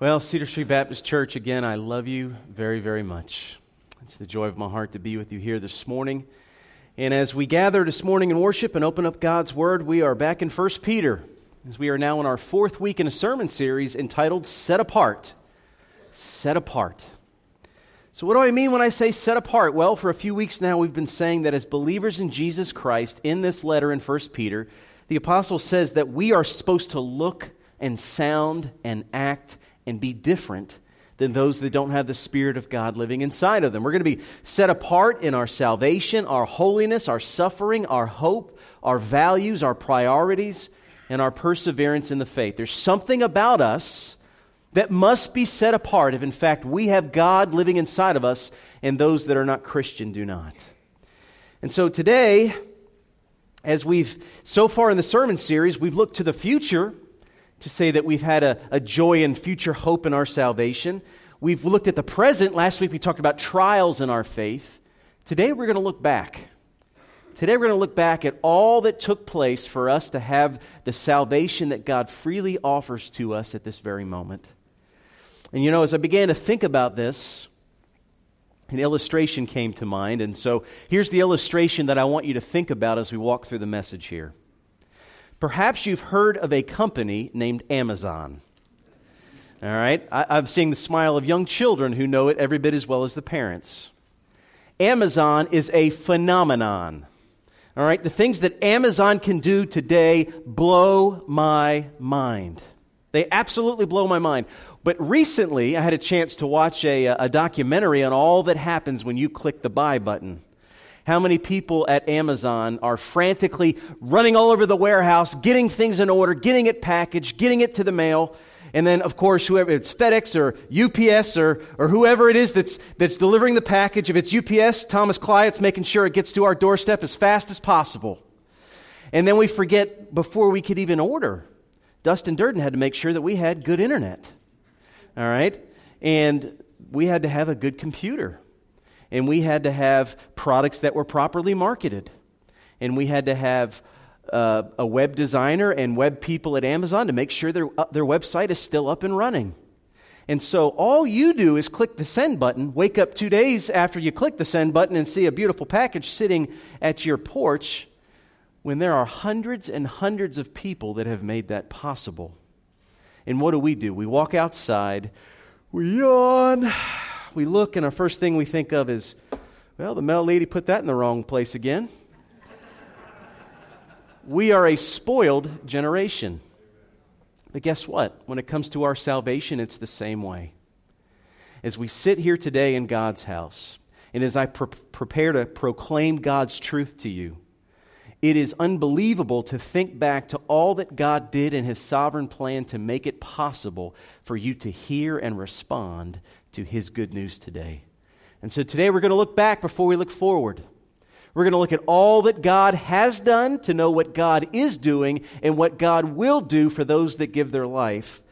Well, Cedar Street Baptist Church, again, I love you very, very much. It's the joy of my heart to be with you here this morning. And as we gather this morning in worship and open up God's Word, we are back in 1 Peter, as we are now in our fourth week in a sermon series entitled Set Apart. Set Apart. So, what do I mean when I say set apart? Well, for a few weeks now, we've been saying that as believers in Jesus Christ, in this letter in 1 Peter, the apostle says that we are supposed to look and sound and act and be different than those that don't have the Spirit of God living inside of them. We're going to be set apart in our salvation, our holiness, our suffering, our hope, our values, our priorities, and our perseverance in the faith. There's something about us that must be set apart if, in fact, we have God living inside of us and those that are not Christian do not. And so today, as we've so far in the sermon series, we've looked to the future to say that we've had a, a joy and future hope in our salvation. We've looked at the present. Last week we talked about trials in our faith. Today we're going to look back. Today we're going to look back at all that took place for us to have the salvation that God freely offers to us at this very moment. And you know, as I began to think about this, an illustration came to mind. And so here's the illustration that I want you to think about as we walk through the message here. Perhaps you've heard of a company named Amazon. All right? I, am seeing the smile of young children who know it every bit as well as the parents. Amazon is a phenomenon. All right? The things that Amazon can do today blow my mind. They absolutely blow my mind. But recently, I had a chance to watch a, uh, a documentary on all that happens when you click the buy button how many people at Amazon are frantically running all over the warehouse, getting things in order, getting it packaged, getting it to the mail. And then, of course, whoever it's FedEx or UPS or, or whoever it is that's, that's delivering the package, if it's UPS, Thomas Clyatt's making sure it gets to our doorstep as fast as possible. And then we forget before we could even order. Dustin Durden had to make sure that we had good internet. All right? And we had to have a good computer and we had to have products that were properly marketed. And we had to have uh, a web designer and web people at Amazon to make sure their, uh, their website is still up and running. And so all you do is click the send button, wake up two days after you click the send button and see a beautiful package sitting at your porch when there are hundreds and hundreds of people that have made that possible. And what do we do? We walk outside, we yawn, we look, and our first thing we think of is, well, the mail lady put that in the wrong place again. we are a spoiled generation. But guess what? When it comes to our salvation, it's the same way. As we sit here today in God's house, and as I pre- prepare to proclaim God's truth to you, it is unbelievable to think back to all that God did in His sovereign plan to make it possible for you to hear and respond to his good news today. And so today we're going to look back before we look forward. We're going to look at all that God has done to know what God is doing and what God will do for those that give their life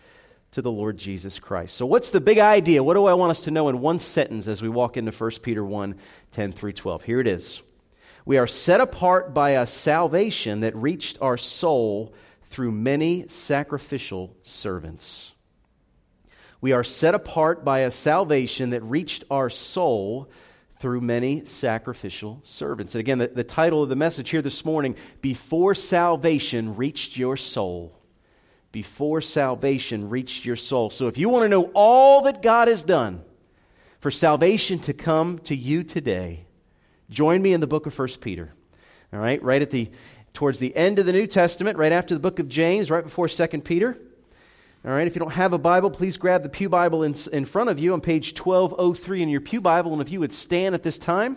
to the Lord Jesus Christ. So, what's the big idea? What do I want us to know in one sentence as we walk into 1 Peter 1 10 through 12? Here it is. We are set apart by a salvation that reached our soul through many sacrificial servants. We are set apart by a salvation that reached our soul through many sacrificial servants. And again, the, the title of the message here this morning Before Salvation Reached Your Soul. Before salvation reached your soul. So if you want to know all that God has done for salvation to come to you today, join me in the book of 1 Peter. All right, right at the towards the end of the New Testament, right after the book of James, right before 2 Peter. All right, if you don't have a Bible, please grab the Pew Bible in, in front of you on page 1203 in your Pew Bible. And if you would stand at this time,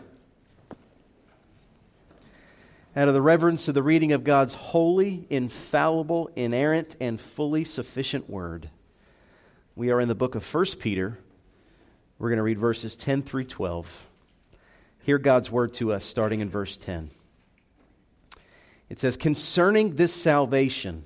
out of the reverence of the reading of God's holy, infallible, inerrant, and fully sufficient word, we are in the book of 1 Peter. We're going to read verses 10 through 12. Hear God's word to us starting in verse 10. It says, Concerning this salvation,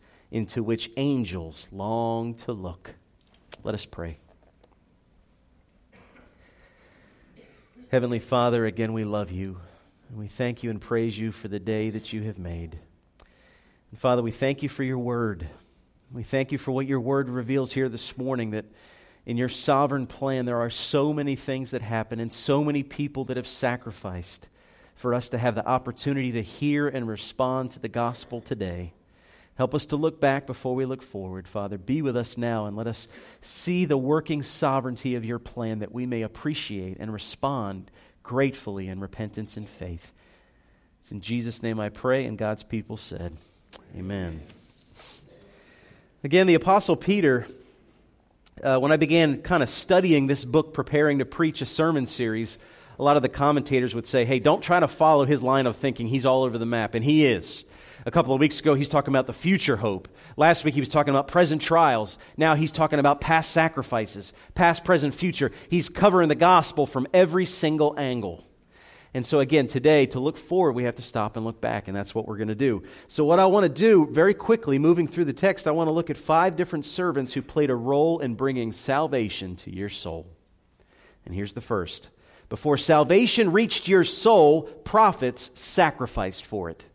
into which angels long to look. Let us pray. Heavenly Father, again we love you, and we thank you and praise you for the day that you have made. And Father, we thank you for your word. We thank you for what your word reveals here this morning that in your sovereign plan there are so many things that happen and so many people that have sacrificed for us to have the opportunity to hear and respond to the gospel today. Help us to look back before we look forward, Father. Be with us now and let us see the working sovereignty of your plan that we may appreciate and respond gratefully in repentance and faith. It's in Jesus' name I pray, and God's people said, Amen. Again, the Apostle Peter, uh, when I began kind of studying this book, preparing to preach a sermon series, a lot of the commentators would say, hey, don't try to follow his line of thinking. He's all over the map, and he is. A couple of weeks ago, he's talking about the future hope. Last week, he was talking about present trials. Now, he's talking about past sacrifices, past, present, future. He's covering the gospel from every single angle. And so, again, today, to look forward, we have to stop and look back, and that's what we're going to do. So, what I want to do very quickly, moving through the text, I want to look at five different servants who played a role in bringing salvation to your soul. And here's the first Before salvation reached your soul, prophets sacrificed for it.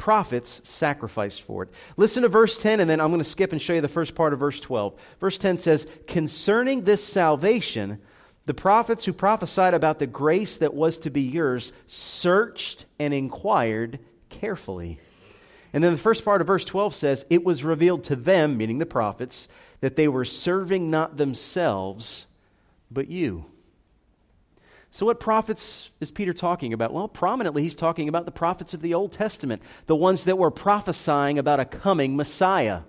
Prophets sacrificed for it. Listen to verse 10, and then I'm going to skip and show you the first part of verse 12. Verse 10 says, Concerning this salvation, the prophets who prophesied about the grace that was to be yours searched and inquired carefully. And then the first part of verse 12 says, It was revealed to them, meaning the prophets, that they were serving not themselves, but you. So, what prophets is Peter talking about? Well, prominently, he's talking about the prophets of the Old Testament, the ones that were prophesying about a coming Messiah.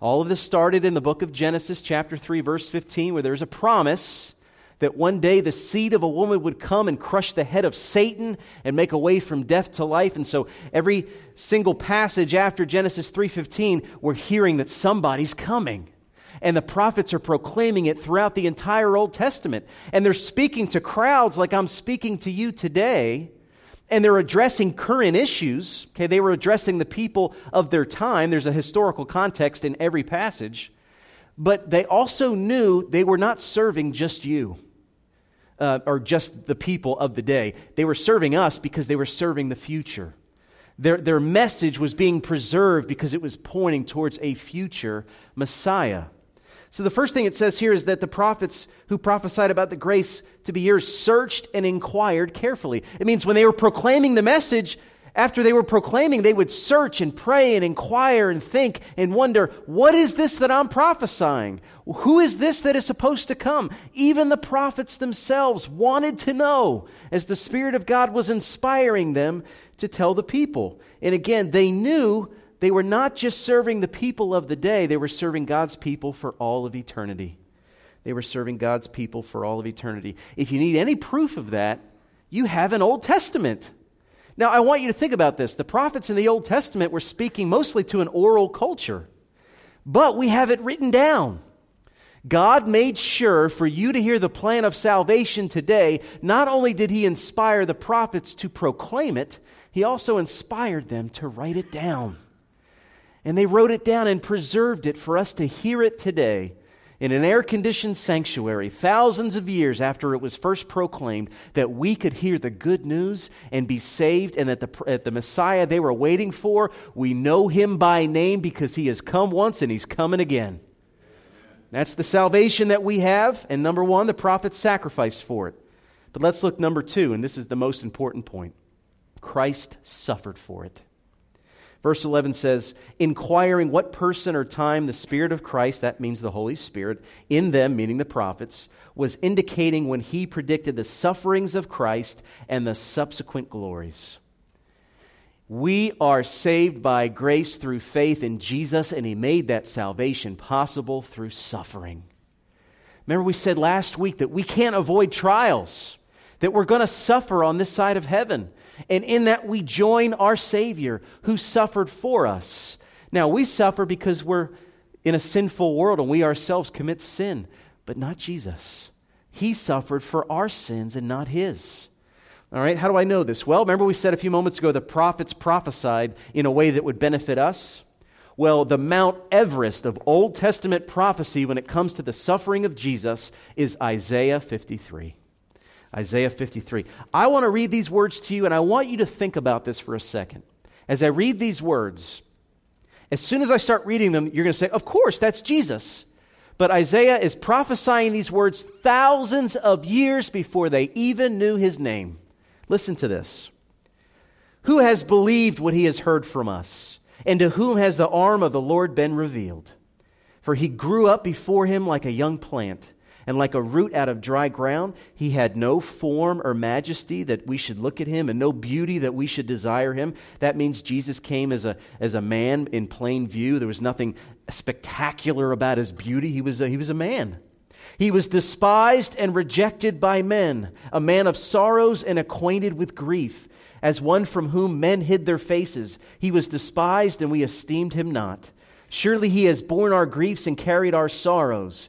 All of this started in the book of Genesis, chapter 3, verse 15, where there's a promise that one day the seed of a woman would come and crush the head of Satan and make a way from death to life. And so every single passage after Genesis 3:15, we're hearing that somebody's coming. And the prophets are proclaiming it throughout the entire Old Testament. And they're speaking to crowds like I'm speaking to you today. And they're addressing current issues. Okay, they were addressing the people of their time. There's a historical context in every passage. But they also knew they were not serving just you uh, or just the people of the day. They were serving us because they were serving the future. Their, their message was being preserved because it was pointing towards a future Messiah. So, the first thing it says here is that the prophets who prophesied about the grace to be yours searched and inquired carefully. It means when they were proclaiming the message, after they were proclaiming, they would search and pray and inquire and think and wonder, what is this that I'm prophesying? Who is this that is supposed to come? Even the prophets themselves wanted to know as the Spirit of God was inspiring them to tell the people. And again, they knew they were not just serving the people of the day, they were serving God's people for all of eternity. They were serving God's people for all of eternity. If you need any proof of that, you have an Old Testament. Now, I want you to think about this. The prophets in the Old Testament were speaking mostly to an oral culture, but we have it written down. God made sure for you to hear the plan of salvation today. Not only did He inspire the prophets to proclaim it, He also inspired them to write it down. And they wrote it down and preserved it for us to hear it today in an air conditioned sanctuary thousands of years after it was first proclaimed that we could hear the good news and be saved, and that the, the Messiah they were waiting for, we know him by name because he has come once and he's coming again. That's the salvation that we have. And number one, the prophets sacrificed for it. But let's look number two, and this is the most important point Christ suffered for it. Verse 11 says, inquiring what person or time the Spirit of Christ, that means the Holy Spirit, in them, meaning the prophets, was indicating when he predicted the sufferings of Christ and the subsequent glories. We are saved by grace through faith in Jesus, and he made that salvation possible through suffering. Remember, we said last week that we can't avoid trials, that we're going to suffer on this side of heaven and in that we join our Savior who suffered for us. Now, we suffer because we're in a sinful world and we ourselves commit sin, but not Jesus. He suffered for our sins and not his. All right, how do I know this? Well, remember we said a few moments ago the prophets prophesied in a way that would benefit us? Well, the Mount Everest of Old Testament prophecy when it comes to the suffering of Jesus is Isaiah 53. Isaiah 53. I want to read these words to you, and I want you to think about this for a second. As I read these words, as soon as I start reading them, you're going to say, Of course, that's Jesus. But Isaiah is prophesying these words thousands of years before they even knew his name. Listen to this. Who has believed what he has heard from us? And to whom has the arm of the Lord been revealed? For he grew up before him like a young plant and like a root out of dry ground. He had no form or majesty that we should look at him, and no beauty that we should desire him. That means Jesus came as a, as a man in plain view. There was nothing spectacular about his beauty. He was a, he was a man. He was despised and rejected by men, a man of sorrows and acquainted with grief. As one from whom men hid their faces, he was despised and we esteemed him not. Surely he has borne our griefs and carried our sorrows.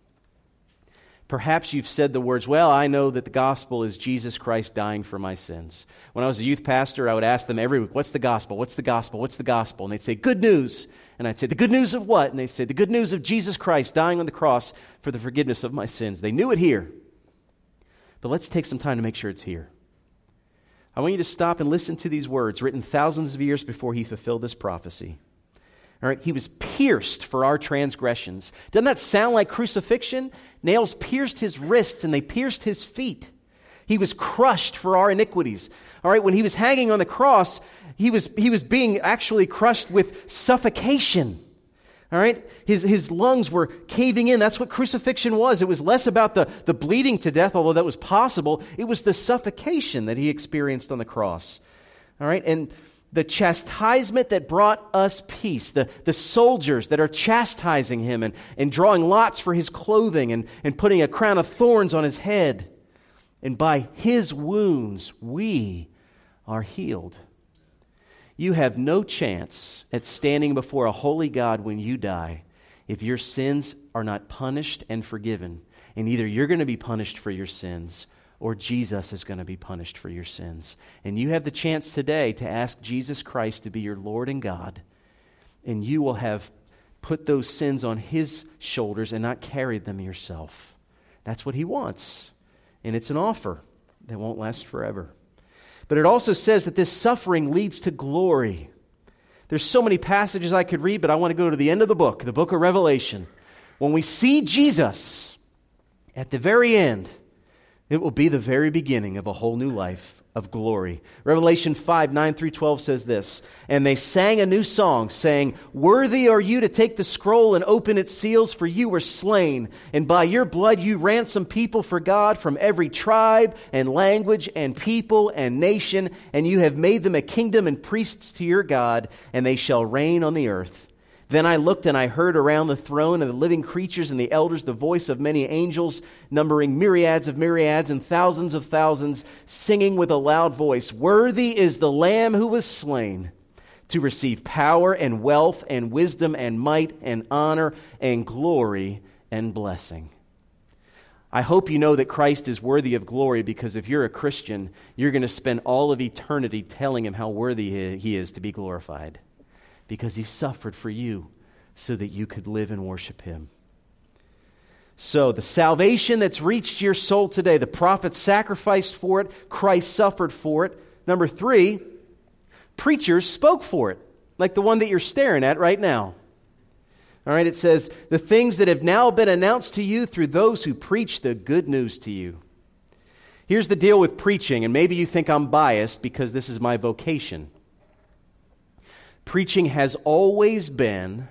Perhaps you've said the words, Well, I know that the gospel is Jesus Christ dying for my sins. When I was a youth pastor, I would ask them every week, What's the gospel? What's the gospel? What's the gospel? And they'd say, Good news. And I'd say, The good news of what? And they'd say, The good news of Jesus Christ dying on the cross for the forgiveness of my sins. They knew it here. But let's take some time to make sure it's here. I want you to stop and listen to these words written thousands of years before he fulfilled this prophecy. All right, he was pierced for our transgressions. Doesn't that sound like crucifixion? Nails pierced his wrists and they pierced his feet. He was crushed for our iniquities. All right, when he was hanging on the cross, he was, he was being actually crushed with suffocation. All right? His, his lungs were caving in. That's what crucifixion was. It was less about the, the bleeding to death, although that was possible. It was the suffocation that he experienced on the cross. All right? And the chastisement that brought us peace, the, the soldiers that are chastising him and, and drawing lots for his clothing and, and putting a crown of thorns on his head. And by his wounds, we are healed. You have no chance at standing before a holy God when you die if your sins are not punished and forgiven. And either you're going to be punished for your sins or Jesus is going to be punished for your sins. And you have the chance today to ask Jesus Christ to be your Lord and God, and you will have put those sins on His shoulders and not carried them yourself. That's what He wants. And it's an offer that won't last forever. But it also says that this suffering leads to glory. There's so many passages I could read, but I want to go to the end of the book, the book of Revelation. When we see Jesus at the very end, it will be the very beginning of a whole new life of glory. Revelation 5 9 through 12 says this And they sang a new song, saying, Worthy are you to take the scroll and open its seals, for you were slain, and by your blood you ransomed people for God from every tribe and language and people and nation, and you have made them a kingdom and priests to your God, and they shall reign on the earth. Then I looked and I heard around the throne and the living creatures and the elders the voice of many angels, numbering myriads of myriads and thousands of thousands, singing with a loud voice Worthy is the Lamb who was slain to receive power and wealth and wisdom and might and honor and glory and blessing. I hope you know that Christ is worthy of glory because if you're a Christian, you're going to spend all of eternity telling him how worthy he is to be glorified because he suffered for you so that you could live and worship him. So, the salvation that's reached your soul today, the prophet sacrificed for it, Christ suffered for it. Number three, preachers spoke for it, like the one that you're staring at right now. All right, it says, the things that have now been announced to you through those who preach the good news to you. Here's the deal with preaching, and maybe you think I'm biased because this is my vocation. Preaching has always been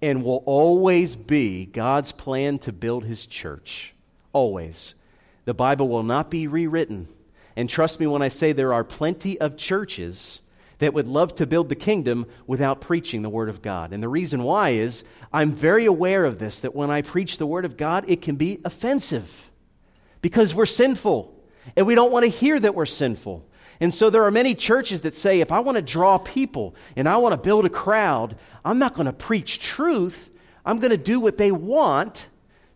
and will always be God's plan to build his church. Always. The Bible will not be rewritten. And trust me when I say there are plenty of churches that would love to build the kingdom without preaching the Word of God. And the reason why is I'm very aware of this that when I preach the Word of God, it can be offensive because we're sinful and we don't want to hear that we're sinful. And so there are many churches that say, if I want to draw people and I want to build a crowd, I'm not going to preach truth. I'm going to do what they want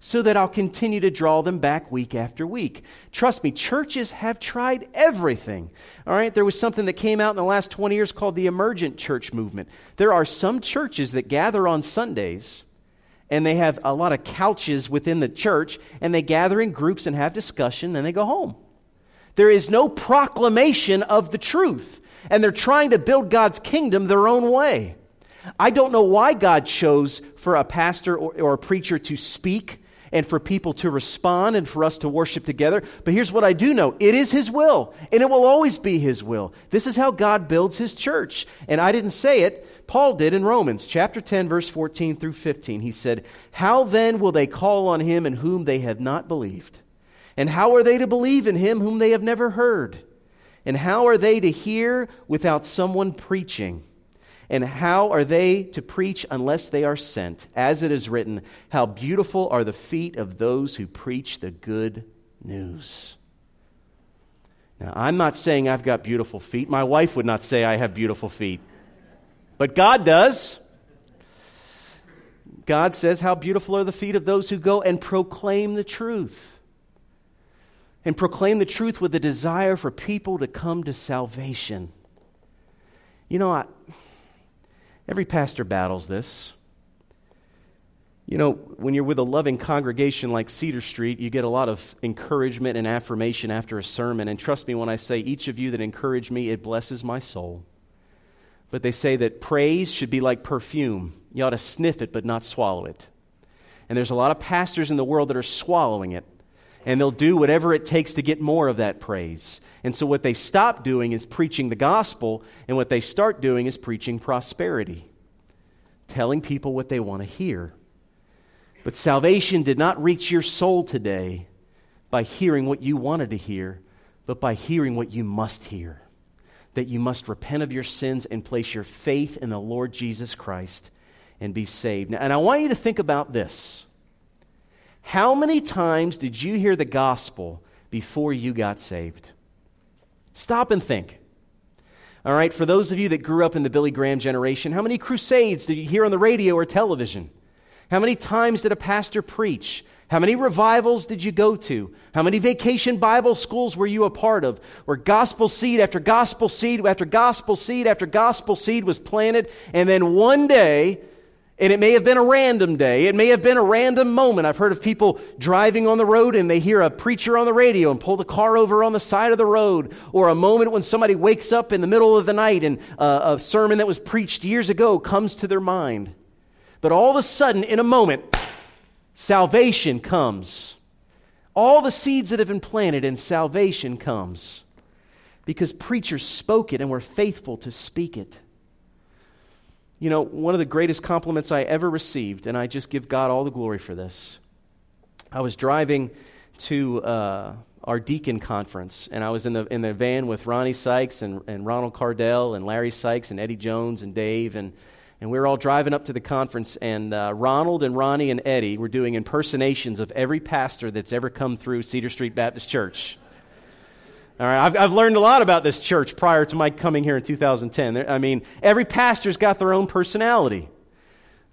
so that I'll continue to draw them back week after week. Trust me, churches have tried everything. All right, there was something that came out in the last 20 years called the emergent church movement. There are some churches that gather on Sundays and they have a lot of couches within the church and they gather in groups and have discussion and they go home. There is no proclamation of the truth and they're trying to build God's kingdom their own way. I don't know why God chose for a pastor or, or a preacher to speak and for people to respond and for us to worship together. But here's what I do know it is His will, and it will always be His will. This is how God builds His church. And I didn't say it, Paul did in Romans chapter 10, verse 14 through 15. He said, How then will they call on Him in whom they have not believed? And how are they to believe in Him whom they have never heard? And how are they to hear without someone preaching? And how are they to preach unless they are sent? As it is written, How beautiful are the feet of those who preach the good news. Now, I'm not saying I've got beautiful feet. My wife would not say I have beautiful feet. But God does. God says, How beautiful are the feet of those who go and proclaim the truth. And proclaim the truth with a desire for people to come to salvation. You know, I. Every pastor battles this. You know, when you're with a loving congregation like Cedar Street, you get a lot of encouragement and affirmation after a sermon. And trust me when I say, each of you that encourage me, it blesses my soul. But they say that praise should be like perfume. You ought to sniff it, but not swallow it. And there's a lot of pastors in the world that are swallowing it. And they'll do whatever it takes to get more of that praise. And so, what they stop doing is preaching the gospel, and what they start doing is preaching prosperity, telling people what they want to hear. But salvation did not reach your soul today by hearing what you wanted to hear, but by hearing what you must hear that you must repent of your sins and place your faith in the Lord Jesus Christ and be saved. And I want you to think about this. How many times did you hear the gospel before you got saved? Stop and think. All right, for those of you that grew up in the Billy Graham generation, how many crusades did you hear on the radio or television? How many times did a pastor preach? How many revivals did you go to? How many vacation Bible schools were you a part of? Where gospel seed after gospel seed after gospel seed after gospel seed was planted, and then one day and it may have been a random day. It may have been a random moment. I've heard of people driving on the road and they hear a preacher on the radio and pull the car over on the side of the road. Or a moment when somebody wakes up in the middle of the night and uh, a sermon that was preached years ago comes to their mind. But all of a sudden, in a moment, salvation comes. All the seeds that have been planted and salvation comes because preachers spoke it and were faithful to speak it. You know, one of the greatest compliments I ever received, and I just give God all the glory for this. I was driving to uh, our deacon conference, and I was in the, in the van with Ronnie Sykes and, and Ronald Cardell and Larry Sykes and Eddie Jones and Dave, and, and we were all driving up to the conference, and uh, Ronald and Ronnie and Eddie were doing impersonations of every pastor that's ever come through Cedar Street Baptist Church. All right, I've, I've learned a lot about this church prior to my coming here in 2010. I mean, every pastor's got their own personality.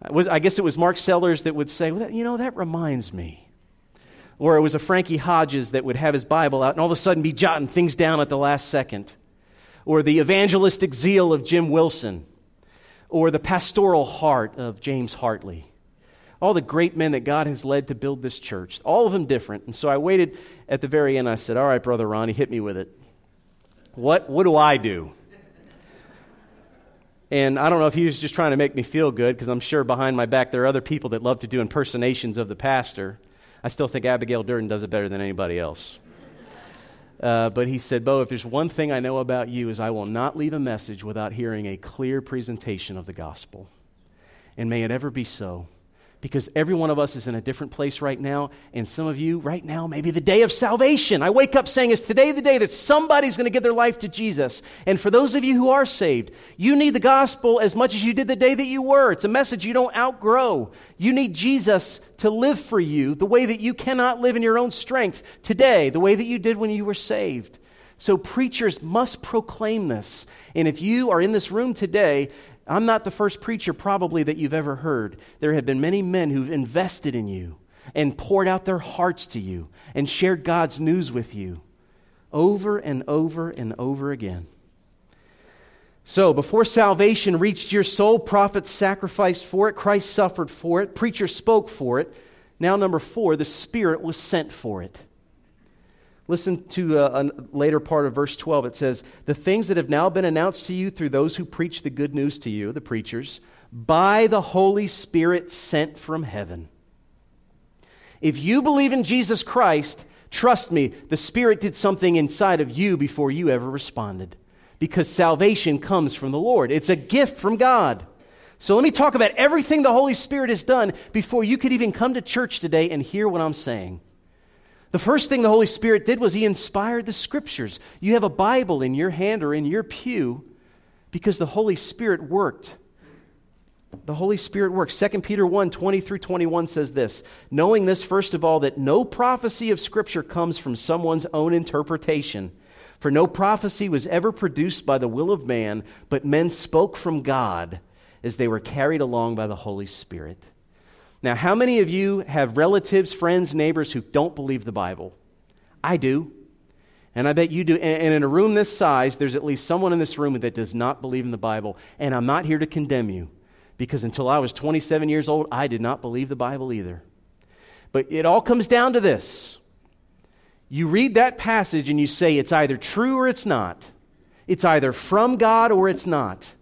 I guess it was Mark Sellers that would say, well, you know, that reminds me. Or it was a Frankie Hodges that would have his Bible out and all of a sudden be jotting things down at the last second. Or the evangelistic zeal of Jim Wilson. Or the pastoral heart of James Hartley all the great men that God has led to build this church, all of them different. And so I waited at the very end. I said, All right, Brother Ronnie, hit me with it. What, what do I do? And I don't know if he was just trying to make me feel good, because I'm sure behind my back there are other people that love to do impersonations of the pastor. I still think Abigail Durden does it better than anybody else. Uh, but he said, Bo, if there's one thing I know about you is I will not leave a message without hearing a clear presentation of the gospel. And may it ever be so because every one of us is in a different place right now. And some of you, right now, maybe the day of salvation. I wake up saying, Is today the day that somebody's going to give their life to Jesus? And for those of you who are saved, you need the gospel as much as you did the day that you were. It's a message you don't outgrow. You need Jesus to live for you the way that you cannot live in your own strength today, the way that you did when you were saved. So preachers must proclaim this. And if you are in this room today I'm not the first preacher, probably, that you've ever heard. There have been many men who've invested in you and poured out their hearts to you and shared God's news with you over and over and over again. So, before salvation reached your soul, prophets sacrificed for it, Christ suffered for it, preachers spoke for it. Now, number four, the Spirit was sent for it. Listen to a, uh, a, later part of verse 12. It says, The things that have now been announced to you through those who preach the good news to you, the preachers, by the Holy Spirit sent from heaven. If you believe in Jesus Christ, trust me, the Spirit did something inside of you before you ever responded. Because salvation comes from the Lord, it's a gift from God. So let me talk about everything the Holy Spirit has done before you could even come to church today and hear what I'm saying. The first thing the Holy Spirit did was He inspired the Scriptures. You have a Bible in your hand or in your pew because the Holy Spirit worked. The Holy Spirit works. 2 Peter 1 20 through 21 says this Knowing this, first of all, that no prophecy of Scripture comes from someone's own interpretation. For no prophecy was ever produced by the will of man, but men spoke from God as they were carried along by the Holy Spirit. Now, how many of you have relatives, friends, neighbors who don't believe the Bible? I do. And I bet you do. And in a room this size, there's at least someone in this room that does not believe in the Bible. And I'm not here to condemn you because until I was 27 years old, I did not believe the Bible either. But it all comes down to this you read that passage and you say it's either true or it's not, it's either from God or it's not.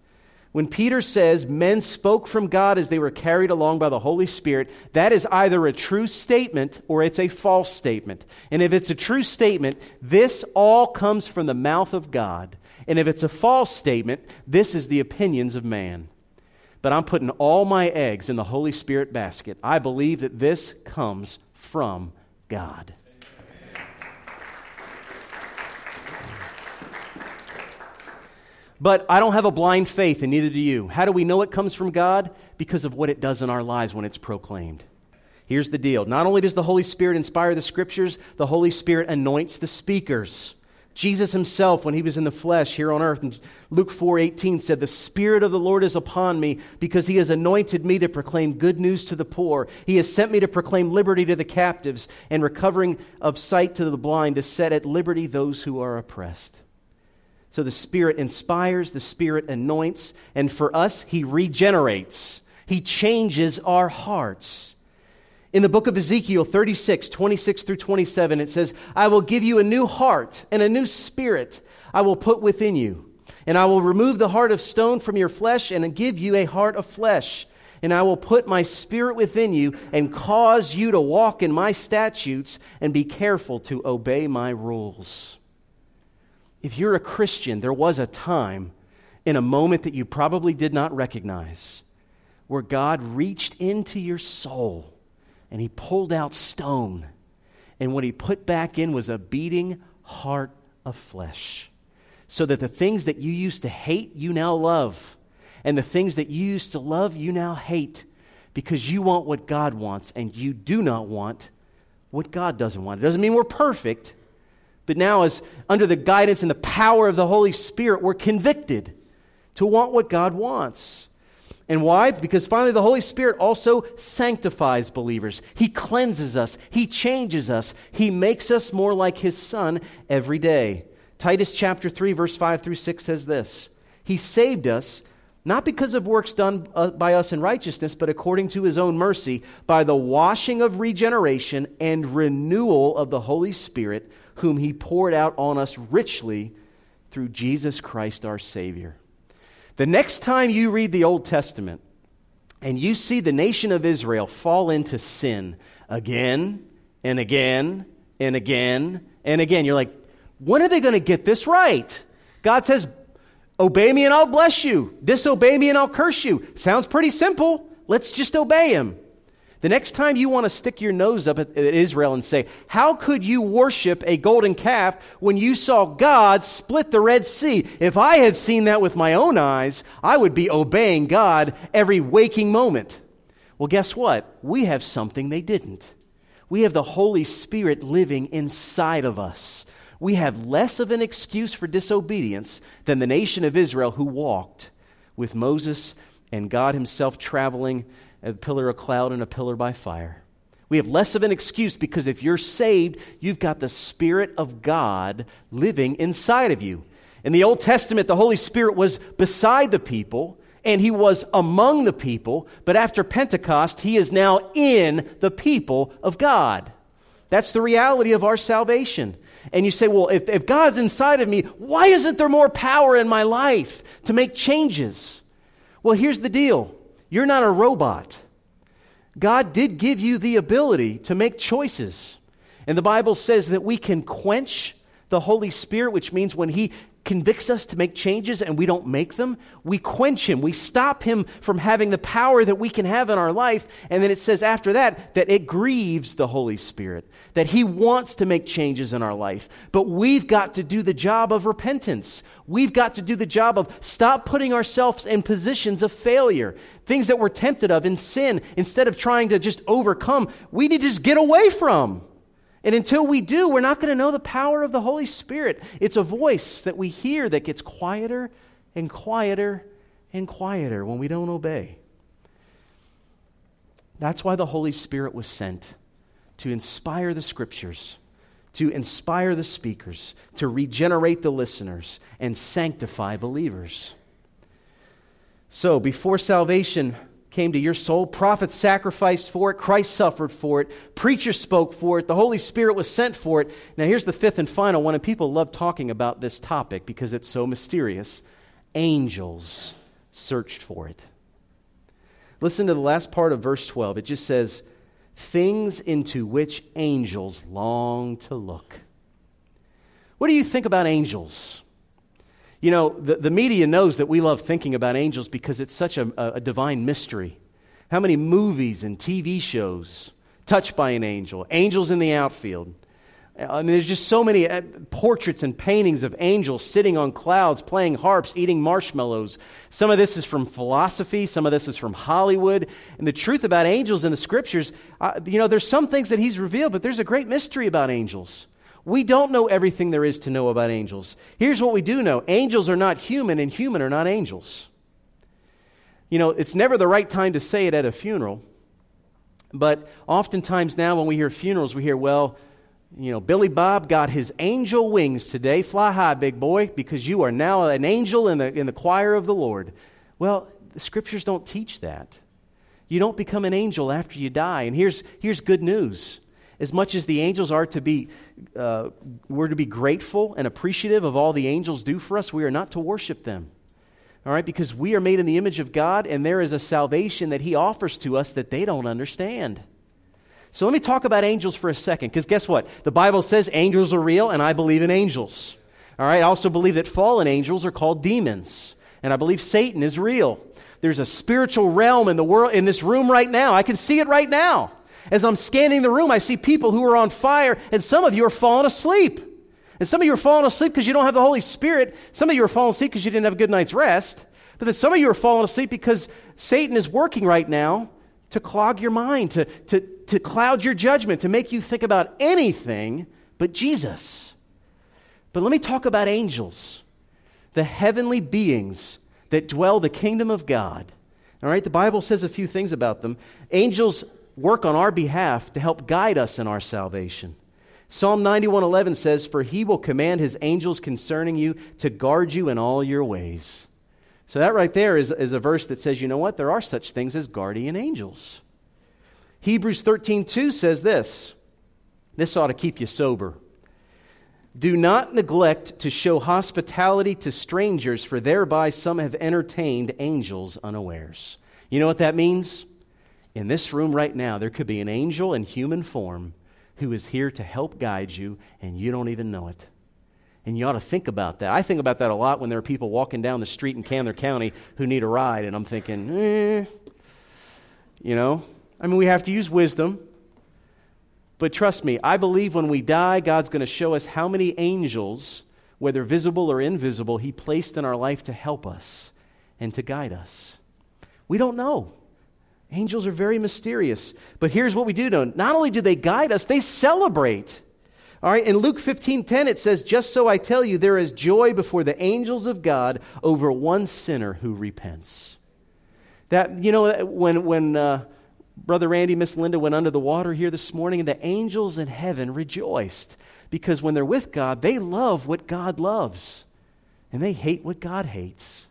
When Peter says men spoke from God as they were carried along by the Holy Spirit, that is either a true statement or it's a false statement. And if it's a true statement, this all comes from the mouth of God. And if it's a false statement, this is the opinions of man. But I'm putting all my eggs in the Holy Spirit basket. I believe that this comes from God. But I don't have a blind faith, and neither do you. How do we know it comes from God? Because of what it does in our lives when it's proclaimed. Here's the deal not only does the Holy Spirit inspire the scriptures, the Holy Spirit anoints the speakers. Jesus himself, when he was in the flesh here on earth, in Luke 4 18 said, The Spirit of the Lord is upon me because he has anointed me to proclaim good news to the poor. He has sent me to proclaim liberty to the captives and recovering of sight to the blind, to set at liberty those who are oppressed. So the Spirit inspires, the Spirit anoints, and for us, He regenerates. He changes our hearts. In the book of Ezekiel 36, 26 through 27, it says, I will give you a new heart and a new spirit I will put within you. And I will remove the heart of stone from your flesh and give you a heart of flesh. And I will put my spirit within you and cause you to walk in my statutes and be careful to obey my rules if you're a Christian, there was a time in a moment that you probably did not recognize where God reached into your soul and he pulled out stone. And what he put back in was a beating heart of flesh. So that the things that you used to hate, you now love. And the things that you used to love, you now hate. Because you want what God wants and you do not want what God doesn't want. It doesn't mean we're perfect, but now, as under the guidance and the power of the Holy Spirit, we're convicted to want what God wants. And why? Because finally, the Holy Spirit also sanctifies believers. He cleanses us, He changes us, He makes us more like His Son every day. Titus chapter 3, verse 5 through 6 says this He saved us not because of works done uh, by us in righteousness, but according to his own mercy, by the washing of regeneration and renewal of the Holy Spirit, whom he poured out on us richly through Jesus Christ our Savior. The next time you read the Old Testament and you see the nation of Israel fall into sin again and again and again and again, you're like, when are they going to get this right? God says, Obey me and I'll bless you. Disobey me and I'll curse you. Sounds pretty simple. Let's just obey him. The next time you want to stick your nose up at, at, Israel and say, How could you worship a golden calf when you saw God split the Red Sea? If I had seen that with my own eyes, I would be obeying God every waking moment. Well, guess what? We have something they didn't. We have the Holy Spirit living inside of us. We have less of an excuse for disobedience than the nation of Israel who walked with Moses and God Himself traveling a pillar of cloud and a pillar by fire. We have less of an excuse because if you're saved, you've got the Spirit of God living inside of you. In the Old Testament, the Holy Spirit was beside the people and he was among the people, but after Pentecost, he is now in the people of God. That's the reality of our salvation. And you say, well, if, if God's inside of me, why isn't there more power in my life to make changes? Well, here's the deal you're not a robot. God did give you the ability to make choices. And the Bible says that we can quench the Holy Spirit, which means when He convicts us to make changes and we don't make them, we quench him. We stop him from having the power that we can have in our life. And then it says after that, that it grieves the Holy Spirit, that he wants to make changes in our life. But we've got to do the job of repentance. We've got to do the job of stop putting ourselves in positions of failure, things that we're tempted of in sin, instead of trying to just overcome, we need to just get away from. And until we do, we're not going to know the power of the Holy Spirit. It's a voice that we hear that gets quieter and quieter and quieter when we don't obey. That's why the Holy Spirit was sent to inspire the scriptures, to inspire the speakers, to regenerate the listeners, and sanctify believers. So, before salvation, came to your soul. Prophets sacrificed for it. Christ suffered for it. Preachers spoke for it. The Holy Spirit was sent for it. Now, here's the fifth and final one, and people love talking about this topic because it's so mysterious. Angels searched for it. Listen to the last part of verse 12. It just says, Things into which angels long to look. What do you think about angels? You know, the, the media knows that we love thinking about angels because it's such a, a divine mystery. How many movies and TV shows touched by an angel? Angels in the outfield. I mean, there's just so many uh, portraits and paintings of angels sitting on clouds, playing harps, eating marshmallows. Some of this is from philosophy, some of this is from Hollywood. And the truth about angels in the scriptures, uh, you know, there's some things that he's revealed, but there's a great mystery about angels. We don't know everything there is to know about angels. Here's what we do know angels are not human, and human are not angels. You know, it's never the right time to say it at a funeral, but oftentimes now when we hear funerals, we hear, well, you know, Billy Bob got his angel wings today. Fly high, big boy, because you are now an angel in the, in the choir of the Lord. Well, the scriptures don't teach that. You don't become an angel after you die. And here's, here's good news as much as the angels are to be, uh, we're to be grateful and appreciative of all the angels do for us, we are not to worship them. All right, because we are made in the image of God, and there is a salvation that He offers to us that they don't understand. So let me talk about angels for a second, because guess what? The Bible says angels are real, and I believe in angels. All right, I also believe that fallen angels are called demons, and I believe Satan is real. There's a spiritual realm in the world, in this room right now. I can see it right now. As I'm scanning the room, I see people who are on fire, and some of you are falling asleep. And some of you are falling asleep because you don't have the Holy Spirit. Some of you are falling asleep because you didn't have a good night's rest. But then some of you are falling asleep because Satan is working right now to clog your mind, to, to, to cloud your judgment, to make you think about anything but Jesus. But let me talk about angels, the heavenly beings that dwell the kingdom of God. All right, the Bible says a few things about them. Angels work on our behalf to help guide us in our salvation. Psalm 91:11 says, "For he will command his angels concerning you to guard you in all your ways." So that right there is, is a verse that says, you know what? There are such things as guardian angels. Hebrews 13:2 says this. This ought to keep you sober. Do not neglect to show hospitality to strangers, for thereby some have entertained angels unawares. You know what that means? In this room right now, there could be an angel in human form who is here to help guide you, and you don't even know it. And you ought to think about that. I think about that a lot when there are people walking down the street in Candler County who need a ride, and I'm thinking, eh, you know, I mean, we have to use wisdom. But trust me, I believe when we die, God's going to show us how many angels, whether visible or invisible, He placed in our life to help us and to guide us. We don't know. Angels are very mysterious. But here's what we do know not only do they guide us, they celebrate. All right, in Luke 15 10, it says, Just so I tell you, there is joy before the angels of God over one sinner who repents. That, you know, when, when uh, Brother Randy, Miss Linda went under the water here this morning, and the angels in heaven rejoiced because when they're with God, they love what God loves and they hate what God hates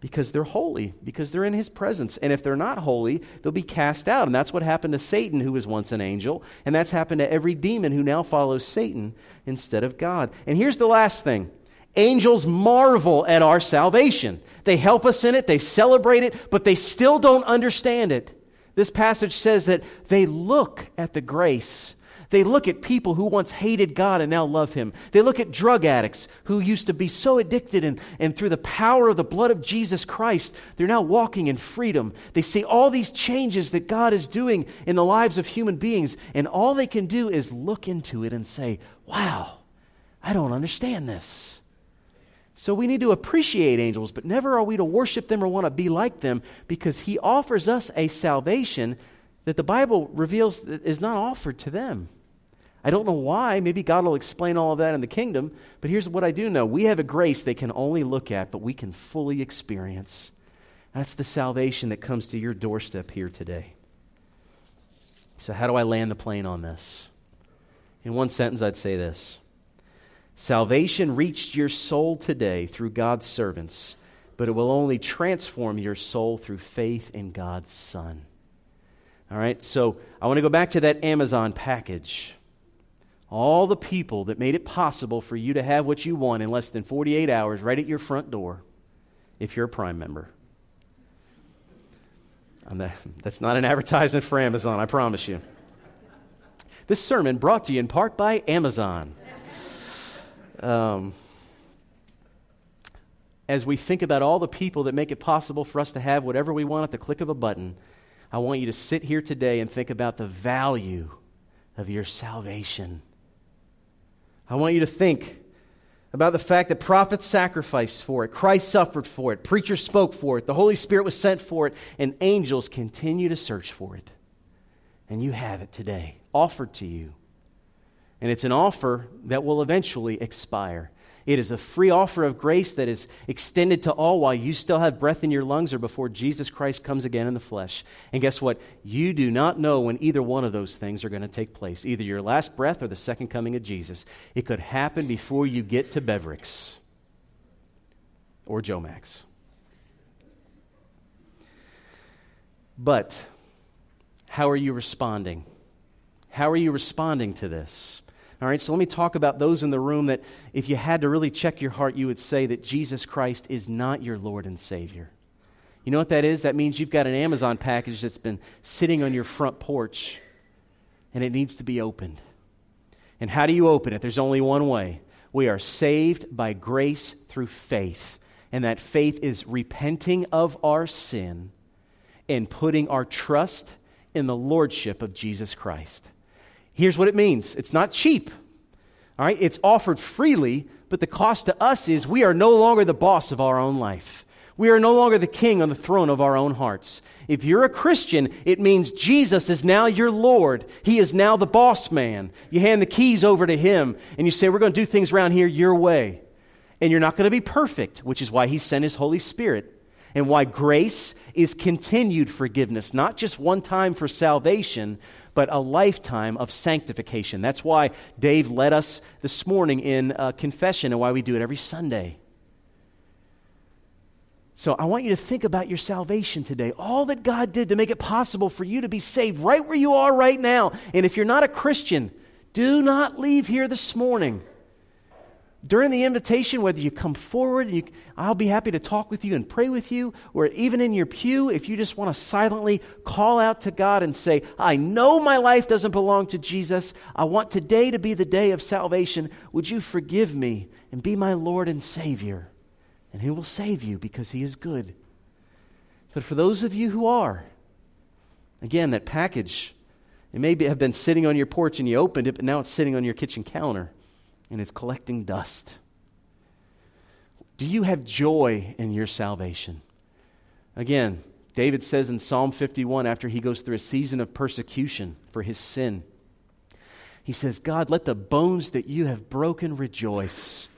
because they're holy, because they're in his presence. And if they're not holy, they'll be cast out. And that's what happened to Satan, who was once an angel. And that's happened to every demon who now follows Satan instead of God. And here's the last thing angels marvel at our salvation. They help us in it, they celebrate it, but they still don't understand it. This passage says that they look at the grace. They look at people who once hated God and now love Him. They look at drug addicts who used to be so addicted, and, and through the power of the blood of Jesus Christ, they're now walking in freedom. They see all these changes that God is doing in the lives of human beings, and all they can do is look into it and say, Wow, I don't understand this. So we need to appreciate angels, but never are we to worship them or want to be like them because he offers us a salvation that the Bible reveals is not offered to them. I don't know why. Maybe God will explain all of that in the kingdom. But here's what I do know we have a grace they can only look at, but we can fully experience. That's the salvation that comes to your doorstep here today. So, how do I land the plane on this? In one sentence, I'd say this Salvation reached your soul today through God's servants, but it will only transform your soul through faith in God's Son. All right, so I want to go back to that Amazon package. All the people that made it possible for you to have what you want in less than 48 hours right at your front door, if you're a Prime member. That, that's not an advertisement for Amazon, I promise you. This sermon brought to you in part by Amazon. Um, as we think about all the people that make it possible for us to have whatever we want at the click of a button, I want you to sit here today and think about the value of your salvation. I want you to think about the fact that prophets sacrificed for it, Christ suffered for it, preachers spoke for it, the Holy Spirit was sent for it, and angels continue to search for it. And you have it today, offered to you. And it's an offer that will eventually expire. It is a free offer of grace that is extended to all while you still have breath in your lungs or before Jesus Christ comes again in the flesh. And guess what? You do not know when either one of those things are going to take place either your last breath or the second coming of Jesus. It could happen before you get to Bevericks or Joe Max. But how are you responding? How are you responding to this? All right, so let me talk about those in the room that if you had to really check your heart, you would say that Jesus Christ is not your Lord and Savior. You know what that is? That means you've got an Amazon package that's been sitting on your front porch and it needs to be opened. And how do you open it? There's only one way. We are saved by grace through faith. And that faith is repenting of our sin and putting our trust in the lordship of Jesus Christ. Here's what it means it's not cheap. All right, it's offered freely, but the cost to us is we are no longer the boss of our own life. We are no longer the king on the throne of our own hearts. If you're a Christian, it means Jesus is now your Lord. He is now the boss man. You hand the keys over to him and you say, We're going to do things around here your way. And you're not going to be perfect, which is why he sent his Holy Spirit and why grace is continued forgiveness, not just one time for salvation, but a lifetime of sanctification. That's why Dave led us this morning in uh, confession and why we do it every Sunday. So I want you to think about your salvation today. All that God did to make it possible for you to be saved right where you are right now. And if you're not a Christian, do not leave here this morning during the invitation, whether you come forward, you, I'll be happy to talk with you and pray with you, or even in your pew, if you just want to silently call out to God and say, I know my life doesn't belong to Jesus. I want today to be the day of salvation. Would you forgive me and be my Lord and Savior? And He will save you because He is good. But for those of you who are, Again, that package, it may be, have been sitting on your porch and you opened it, but now it's sitting on your kitchen counter and it's collecting dust. Do you have joy in your salvation? Again, David says in Psalm 51, after he goes through a season of persecution for his sin, he says, God, let the bones that you have broken rejoice.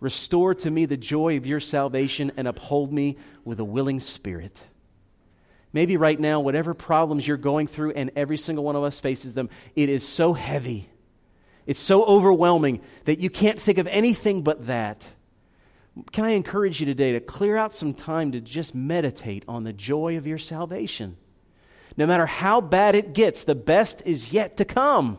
Restore to me the joy of your salvation and uphold me with a willing spirit. Maybe right now, whatever problems you're going through, and every single one of us faces them, it is so heavy. It's so overwhelming that you can't think of anything but that. Can I encourage you today to clear out some time to just meditate on the joy of your salvation? No matter how bad it gets, the best is yet to come.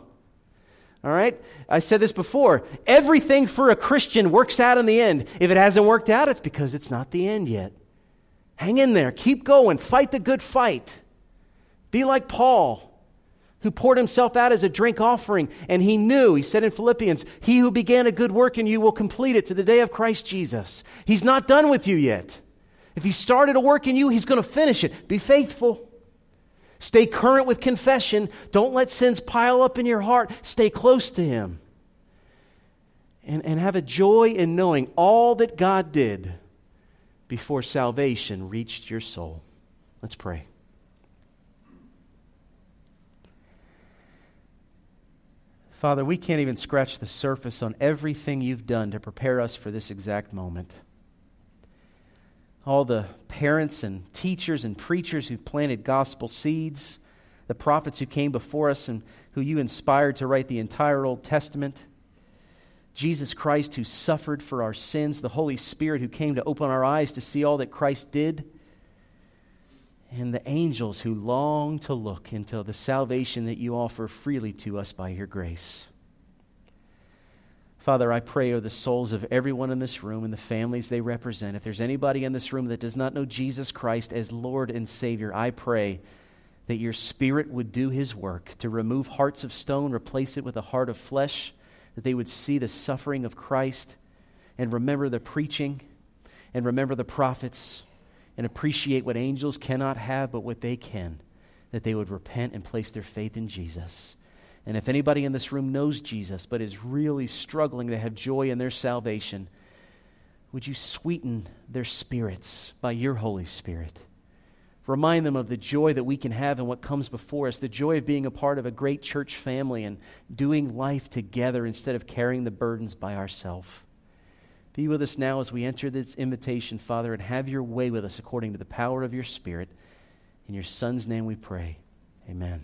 All right? I said this before. Everything for a Christian works out in the end. If it hasn't worked out, it's because it's not the end yet. Hang in there. Keep going. Fight the good fight. Be like Paul, who poured himself out as a drink offering, and he knew, he said in Philippians, He who began a good work in you will complete it to the day of Christ Jesus. He's not done with you yet. If he started a work in you, he's going to finish it. Be faithful. Stay current with confession. Don't let sins pile up in your heart. Stay close to Him. And, and have a joy in knowing all that God did before salvation reached your soul. Let's pray. Father, we can't even scratch the surface on everything you've done to prepare us for this exact moment. All the parents and teachers and preachers who've planted gospel seeds, the prophets who came before us and who you inspired to write the entire Old Testament, Jesus Christ who suffered for our sins, the Holy Spirit who came to open our eyes to see all that Christ did, and the angels who long to look into the salvation that you offer freely to us by your grace. Father, I pray over the souls of everyone in this room and the families they represent. If there's anybody in this room that does not know Jesus Christ as Lord and Savior, I pray that your Spirit would do his work to remove hearts of stone, replace it with a heart of flesh, that they would see the suffering of Christ and remember the preaching and remember the prophets and appreciate what angels cannot have but what they can, that they would repent and place their faith in Jesus. And if anybody in this room knows Jesus but is really struggling to have joy in their salvation, would you sweeten their spirits by your Holy Spirit? Remind them of the joy that we can have in what comes before us, the joy of being a part of a great church family and doing life together instead of carrying the burdens by ourselves. Be with us now as we enter this invitation, Father, and have your way with us according to the power of your Spirit. In your Son's name we pray. Amen.